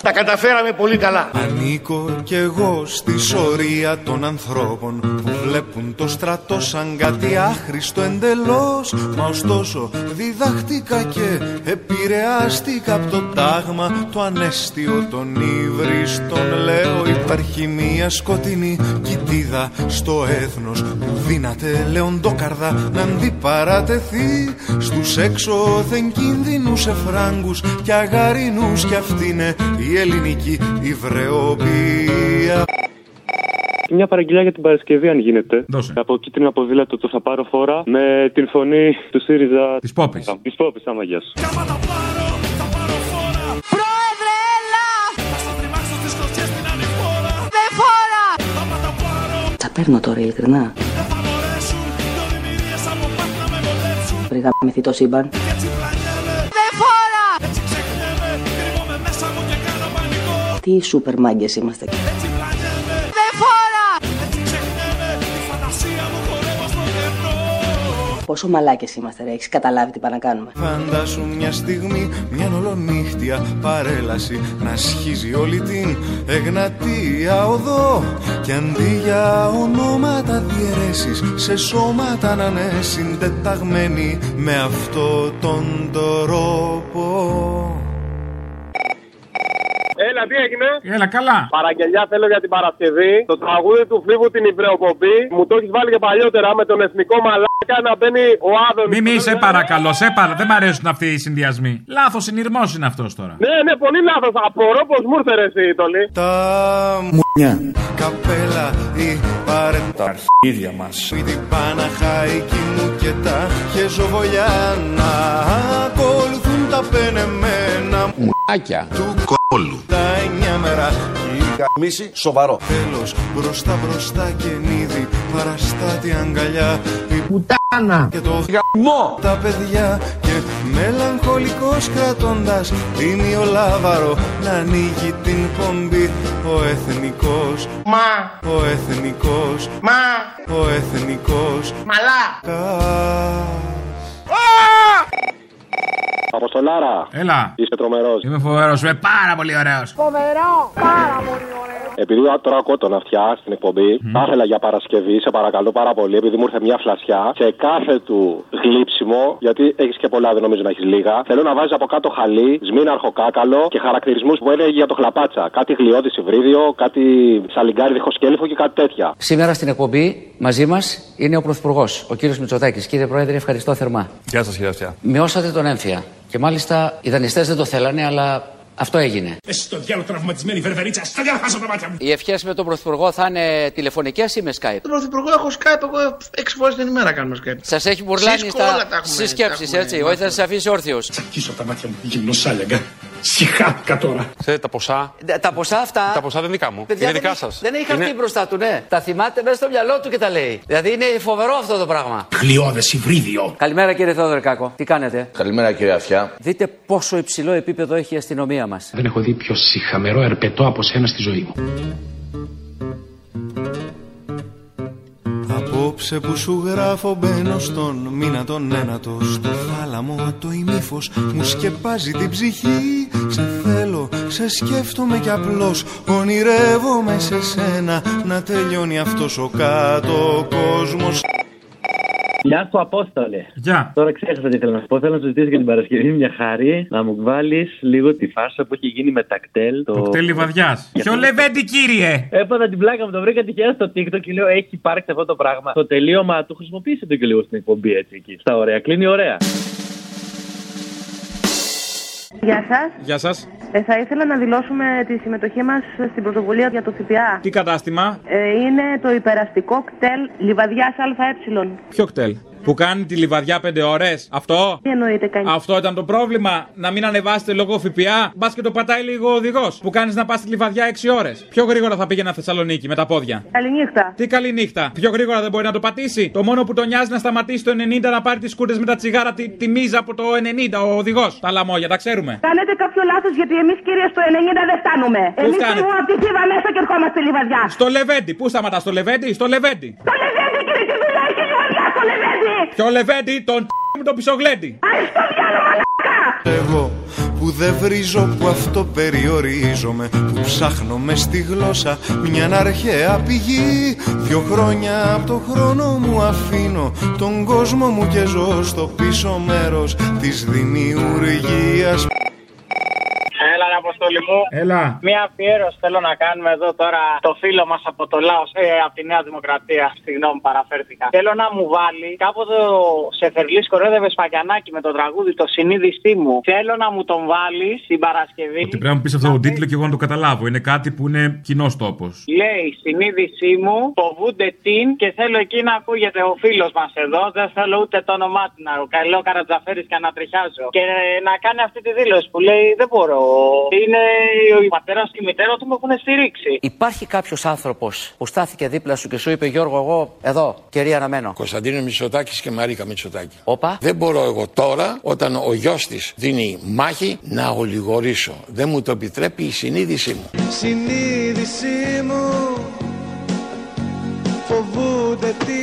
Τα καταφέραμε πολύ καλά. Ανήκω κι εγώ στη σωρία των ανθρώπων που βλέπουν το στρατό σαν κάτι άχρηστο εντελώς. Μα ωστόσο διδαχτήκα και επηρεάστηκα από το τάγμα το ανέστιο των ύβριστων Λέω υπάρχει μια σκοτεινή κοιτίδα στο έθνος που δύναται λεοντόκαρδα να αντιπαρατεθεί στους έξωθεν κίνδυνους εφράγκους και αγαρινούς κι αυτή είναι η ελληνική υβρεοπία. Μια παραγγελιά για την Παρασκευή, αν γίνεται. Δώσε. Από κίτρινο ποδήλατο το θα πάρω φόρα με την φωνή του ΣΥΡΙΖΑ. Της Πόπης. Της Πόπης, άμα γεια σου. Πρόεδρε, έλα! Δεν φόρα! Τα παίρνω τώρα, ειλικρινά. Πριν γαμηθεί το σύμπαν. Δεν φόρα! Τι σούπερ μάγκες είμαστε. Πόσο μαλάκες είμαστε ρε, έχεις καταλάβει τι πάνε να κάνουμε. Φαντάσου μια στιγμή, μια ολονύχτια παρέλαση να σχίζει όλη την Εγνατία οδό και αντί για ονόματα διαιρέσεις σε σώματα να είναι συντεταγμένοι με αυτό τον τρόπο. Έλα, τι έγινε; Έλα, καλά. Παραγγελιά θέλω για την Παρασκευή. Το τραγούδι του Φλίβου την Ιβρεοπομπή. Μου το έχεις βάλει και παλιότερα με τον εθνικό μαλάκα να μπαίνει ο Άδωνης. Μη μη, σε παρακαλώ, σε παρα... Δεν μ' αρέσουν αυτοί οι συνδυασμοί. Λάθος συνειρμός είναι αυτός τώρα. Ναι, ναι, πολύ λάθος. Απορώ πως μου ήρθε ρε εσύ, Τολί. Τα μουνιά Καπέλα ή πάρε τα αρχίδια μας Την Παναχαϊκή μου και τα χεζοβολιάνα Ακολουθούν τα πενεμένα Μουνάκια του κόλου. Τα εννιά μέρα Μίση σοβαρό. Τέλος μπροστά μπροστά και νίδι Παραστάτη αγκαλιά. Η πουτάνα. Και το γαμό Τα παιδιά και μελαγχολικός κρατώντας. Ημιολάβαρο να ανοίγει την πομπή. Ο εθνικός. Μα. Ο εθνικός. Μα. Ο εθνικός. Μαλά Αποστολάρα. Έλα. Είσαι τρομερός. Είμαι φοβερός, είμαι πάρα πολύ ωραίος. Φοβερό Πάρα πολύ ωραίος Επειδή τώρα ακούω τον αυτιά στην εκπομπή, θα ήθελα για Παρασκευή, σε παρακαλώ πάρα πολύ, επειδή μου ήρθε μια φλασιά, σε κάθε του γλύψιμο, γιατί έχεις και πολλά, δεν νομίζω να έχεις λίγα, θέλω να βάζεις από κάτω χαλί, σμήναρχο κάκαλο και χαρακτηρισμούς που έλεγε για το χλαπάτσα. Κάτι γλιώδη υβρίδιο, κάτι σαλιγκάρι διχοσκέλυφο και κάτι τέτοια. Σήμερα στην εκπομπή μαζί μας είναι ο Πρωθυπουργός, ο κύριος Μητσοτάκης. Κύριε Πρόεδρε, ευχαριστώ θερμά. Γεια σας, κύριε Αυτιά. Μειώσατε τον έμφυα. Και μάλιστα οι δανειστές δεν το θέλανε, αλλά αυτό έγινε. Εσύ στο διάλογο τραυματισμένη βερβερίτσα, στα διάλογο τα μάτια μου. Οι ευχές με τον Πρωθυπουργό θα είναι τηλεφωνικές ή με Skype; Τον Πρωθυπουργό έχω Skype, εγώ έξι φορές την ημέρα κάνουμε Skype. Σας έχει μπουρλάνει Σίσκο, όλα τα στα... έχουμε, στι σκέψει, τα έχουμε έτσι. Όχι, θα σας αφήσει όρθιος. Τσακίσω τα μάτια μου, γυμνοσάλιαγκα. Συχάθηκα τώρα. Ξέρετε τα ποσά. Τα ποσά αυτά. Τα ποσά δεν είναι δικά μου. Παιδιά, είναι δεν δικά έχει- σας. Δεν έχει χαρτί μπροστά του, ναι. Τα θυμάται μέσα στο μυαλό του και τα λέει. Δηλαδή είναι φοβερό αυτό το πράγμα. Γλιώδες υβρίδιο. Καλημέρα κύριε Θόδωρε Κάκο. Τι κάνετε; Καλημέρα κύριε Αυτιά Δείτε πόσο υψηλό επίπεδο έχει η αστυνομία μας. Δεν έχω δει πιο συχαμερό ερπετό από σένα στη ζωή μου. Απόψε που σου γράφω μπαίνω στον μήνα τον ένατο Στο θάλαμο το ημίφος. Μου σκεπάζει την ψυχή Σε θέλω, σε σκέφτομαι κι απλώς. Ονειρεύομαι σε σένα να τελειώνει αυτός ο κάτω κόσμος Γεια σου, Απόστολε. Γεια. Τώρα ξέχασα τι ήθελα να σου πω. Θέλω να σου ζητήσω για την Παρασκευή μια χάρη να μου βάλεις λίγο τη φάρσα που έχει γίνει με τα κτέλ. Το, Το κτέλ λιβαδιά. Ποιο λεβέντι, κύριε! Έπαθα την πλάκα μου, το βρήκα τυχαία στο TikTok και λέω: Έχει υπάρξει αυτό το πράγμα. Το τελείωμα του χρησιμοποίησε το και λίγο στην εκπομπή έτσι εκεί. Στα ωραία, κλείνει ωραία. Γεια σας. Γεια σας. Ε, θα ήθελα να δηλώσουμε τη συμμετοχή μας στην πρωτοβουλία για το ΦΠΑ. Τι κατάστημα, Ε, είναι το υπεραστικό κτέλ Λιβαδιάς ΑΕ. ποιο κτέλ; Που κάνει τη λιβαδιά 5 ώρες. Αυτό; Τι εννοείται κανεί. Αυτό ήταν το πρόβλημα. Να μην ανεβάσετε λόγω ΦΠΑ. Μπας και το πατάει λίγο ο οδηγός. Που κάνεις να πας στη λιβαδιά 6 ώρες. Πιο γρήγορα θα πήγαινα Θεσσαλονίκη με τα πόδια. Καληνύχτα. Τι καλή νύχτα. Πιο γρήγορα δεν μπορεί να το πατήσει. Το μόνο που τον νοιάζει να σταματήσει το 90 να πάρει τις κούρτε με τα τσιγάρα τη, τη μίζα από το 90 ο οδηγός. Τα λαμόγια, τα ξέρουμε. Κάνετε κάποιο λάθος γιατί εμείς κύριε στο 90 δεν φτάνουμε. Εμείς φτάνετε; φεύγουμε από τη Θήβα μέσα και ερχόμαστε Λιβαδιά. Στο Λεβέντι, πού σταματάς στο Λεβέντι, στο Λεβέντι. Το Λεβέντι κύριε τι δουλειά έχει η Λιβαδιά στο Λεβέντι. Ποιο Λεβέντι, τον μου το πισογλέντι. Εγώ που δεν βρίζω που αυτό περιορίζομαι Που ψάχνω μες στη γλώσσα μια αρχαία πηγή. Δυο χρόνια από το χρόνο μου αφήνω Τον κόσμο μου και ζω στο πίσω μέρος της δημιουργίας Έλα, ρε Αποστόλη μου. Έλα. Μία αφιέρωση θέλω να κάνουμε εδώ τώρα το φίλο μας από το Λάος, ε, από τη Νέα Δημοκρατία. Συγγνώμη, παραφέρθηκα. Θέλω να μου βάλει κάποτε ο Σεφερλής κορέδευε Σπαγιανάκη με το τραγούδι Το συνείδησή μου. Θέλω να μου τον βάλει την Παρασκευή. Ότι πρέπει να μου πεις αυτό τον τίτλο και εγώ να το καταλάβω. Είναι κάτι που είναι κοινός τόπος. Λέει συνείδησή μου, φοβούνται την και θέλω εκεί να ακούγεται ο φίλος μας εδώ. Δεν θέλω ούτε το όνομά του να καλό Καρατζαφέρης και να τριχιάζω. Και να κάνει αυτή τη δήλωση που λέει Δεν μπορώ. Είναι ο πατέρας και η μητέρα του με έχουν στηρίξει. Υπάρχει κάποιος άνθρωπος που στάθηκε δίπλα σου και σου είπε Γιώργο, εγώ εδώ, κυρία Αναμένο. Κωνσταντίνο Μητσοτάκης και Μαρίκα Μητσοτάκη. Όπα. Δεν μπορώ εγώ τώρα, όταν ο γιος της δίνει μάχη, να ολιγορήσω. Δεν μου το επιτρέπει η συνείδησή μου. Συνείδησή μου φοβούνται την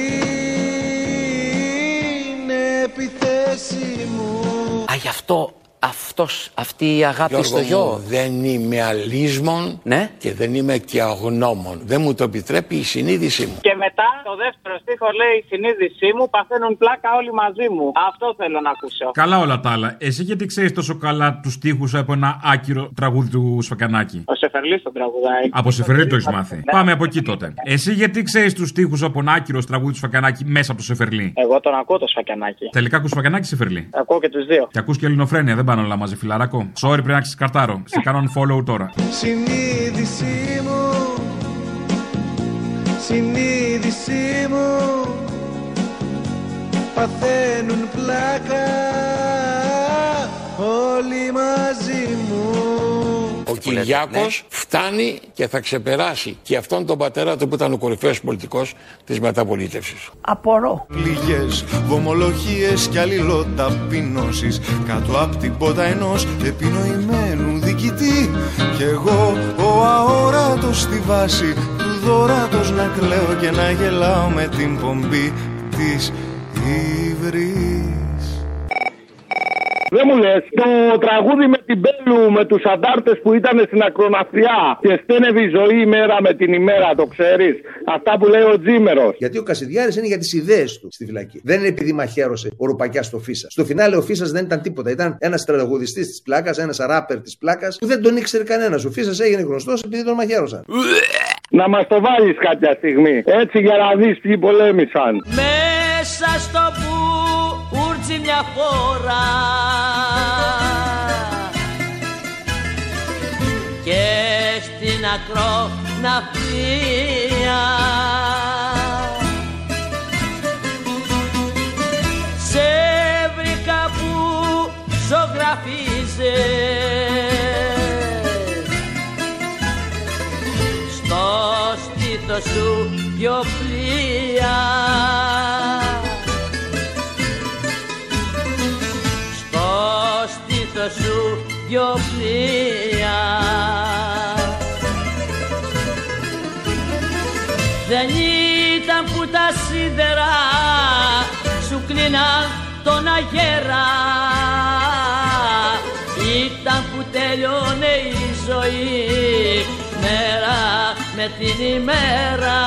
επιθέση μου Α, γι' αυτό αυτός, αυτή η αγάπη Γιώργο στο γιο. μου, δεν είμαι αλίσμον Ναι. και δεν είμαι και αγνώμων. Δεν μου το επιτρέπει η συνείδησή μου. Και μετά το δεύτερο στίχο λέει η συνείδησή μου παθαίνουν πλάκα όλοι μαζί μου. Αυτό θέλω να ακούσω. Καλά όλα τα άλλα. Εσύ γιατί ξέρεις τόσο καλά τους τοίχου από ένα άκυρο τραγούδι του Σφακανάκη. Ο Σεφερλής τον τραγουδάει. Από Σεφερλί το έχεις μάθει. Πάμε από εκεί τότε. Εσύ γιατί ξέρεις τους τοίχου από ένα άκυρο τραγούδι του Σφακανάκη μέσα από το Σεφερλί. Εγώ τον ακούω το σφακιανάκι. Τελικά ακούς Σφακανάκη Σεφερλί. Ακούω και τους δύο. Και ακούς και ελληνοφρένεια, δεν πάνε όλα μαζί, φιλαράκο. Sorry, πρέπει να ξεσκαρτάρω. Σε κάνω follow τώρα. Συνείδησή μου Συνείδησή μου Παθαίνουν πλάκα Όλοι μαζί μου Ο Κυριάκο φτάνει και θα ξεπεράσει και αυτόν τον πατέρα του που ήταν ο κορυφαίος πολιτικός της μεταπολίτευσης. Απορώ. Πληγές, βομολογίες και αλληλοταπεινώσεις. Κάτω απ' την πότα ενός επινοημένου διοικητή. Κι εγώ ο αόρατος στη βάση του δωράτος να κλαίω και να γελάω με την πομπή της ύβρης Δεν μου λες, το τραγούδι με την Μπέλου, με τους αντάρτες που ήταν στην ακροναφριά και στένευε η ζωή ημέρα με την ημέρα, το ξέρεις. Αυτά που λέει ο Τζίμερος. Γιατί ο Κασιδιάρης είναι για τις ιδέες του στη φυλακή. Δεν είναι επειδή μαχαίρωσε ο Ρουπακιάς στο Φίσας. Στο φινάλε ο Φίσας δεν ήταν τίποτα. Ήταν ένας τραγουδιστής της πλάκας, ένας ράπερ της πλάκας που δεν τον ήξερε κανένας. Ο Φίσας έγινε γνωστός επειδή τον μαχαίρωσαν. Να μας το βάλεις κάποια στιγμή. Έτσι για να δεις ποιοι πολέμησαν. Μέσα στο πούρτσι μια φορά. Και στην ακροναφία Σε βρήκα που ζωγραφίζες. Στο στήθος σου δυο πλοία δυο πλοία Δεν ήταν που τα σίδερα σου κλείναν τον αγέρα. Ήταν που τέλειωνε η ζωή μέρα με την ημέρα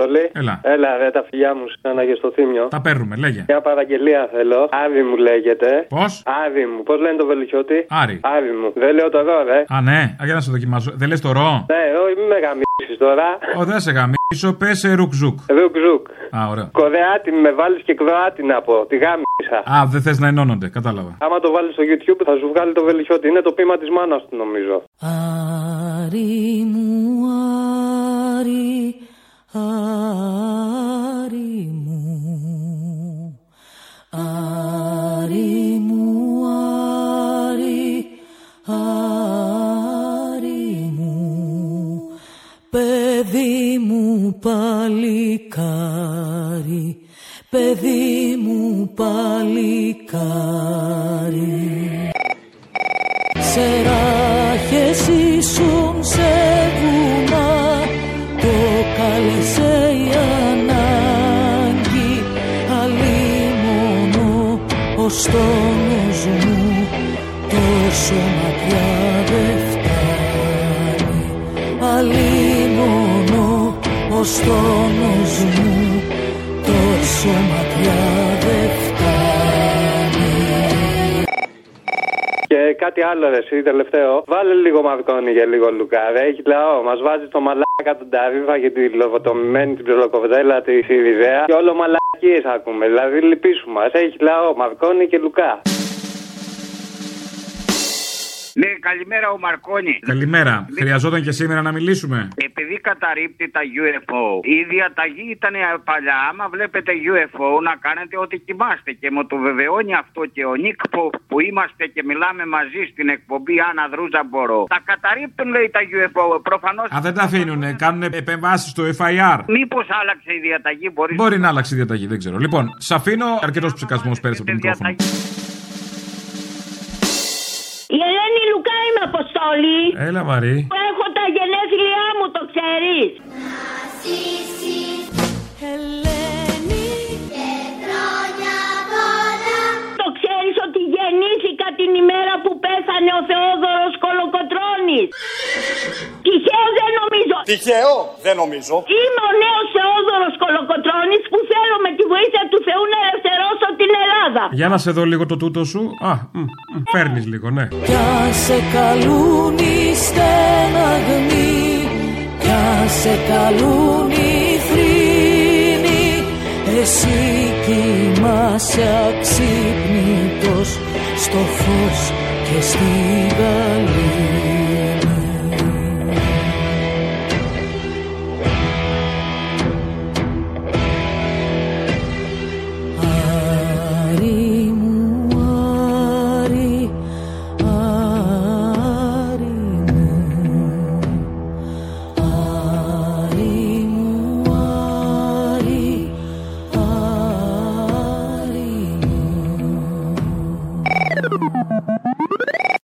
Αποστολή. Έλα. Έλα, ρε, τα φιλιά μου σαν και στο Θύμιο. Τα παίρνουμε, λέγε. Μια παραγγελία θέλω. Άβη μου λέγεται. Πώς; Άβη μου. Πώς λένε το Βελουχιώτη. Άρη. Άβη μου. Δεν λέω το ρο, ρε. Α, ναι, α, για να σε δοκιμάσω. Δεν λες το ρο. Ναι, όχι, μην με γαμήσεις τώρα. Ω, δεν σε γαμήσω, πες ρουκζούκ. Ρουκ ζουκ. Α, ωραίο. Κορεάτη με βάλεις και Κροάτη να πω. Τη γάμισα. Α, δεν θες να ενώνονται, κατάλαβα. Άμα το βάλεις στο YouTube θα σου βγάλει το βελουχιώτη. Είναι το πείμα της μάνας του νομίζω. Άρη μου, Άρη, Άρη μου, Άρη μου, Άρη, Άρη μου, παιδί μου παλικάρι, παιδί μου παλικάρι. Σε πως το νους μου τόσο μακριά δεν φτάνει αλλή μόνο πως το νους μου τόσο μακριά δεν Και κάτι άλλο, ρε, εσύ τελευταίο. Βάλε λίγο μαρκόνι για λίγο λουκά, ρε. Έχει λαό, μας βάζει το μαλάκα τον Ταβίβα και τη λοβοτομημένη την πληροκοβδέλα τη Σιριζέα. Και όλο μαλάκα μαλακίες ακούμε. Δηλαδή λυπήσου μα. Έχει λαό, Μαρκόνι και Λουκά. Ναι, καλημέρα ο Μαρκόνη. Καλημέρα. Χρειαζόταν και σήμερα να μιλήσουμε. Επειδή καταρρύπτει τα UFO, η διαταγή ήταν παλιά. Άμα βλέπετε UFO, να κάνετε ό,τι κοιμάστε. Και μου το βεβαιώνει αυτό και ο Νίκ που, που είμαστε και μιλάμε μαζί στην εκπομπή Άννα Δρούζα Μπορώ. Τα καταρρύπτουν, λέει τα UFO. Προφανώ. Α, δεν τα αφήνουν. Κάνουν επεμβάσεις στο FIR. Μήπως άλλαξε η διαταγή, μπορείς Μπορεί να αλλάξει η διαταγή, δεν ξέρω. Λοιπόν, σ' αφήνω αρκετός ψυχασμός πέρυσι από το μικρόφωνο. Η Ελένη Λουκά είμαι Αποστόλη. Έλα, Μαρή. Που έχω τα γενέθλιά μου, το ξέρεις. Το ξέρεις ότι γεννήθηκα την ημέρα που πέθανε ο Θεόδωρος Κολοκοτρώνης. Τυχαίο δεν νομίζω. Τυχαίο, δεν νομίζω. Είμαι ο νέος Θεόδωρος Κολοκοτρώνης που θέλω με τη βοήθεια του Θεού να ελευθερώσω την Ελλάδα. Για να σε δω λίγο το τούτο σου. Α, φέρνεις λίγο, ναι. Κι αν σε καλούν οι στεναγμοί Κι αν σε καλούν οι θρήνοι Εσύ κοιμάσαι αξύπνητος Στο φως και στη γαλήνη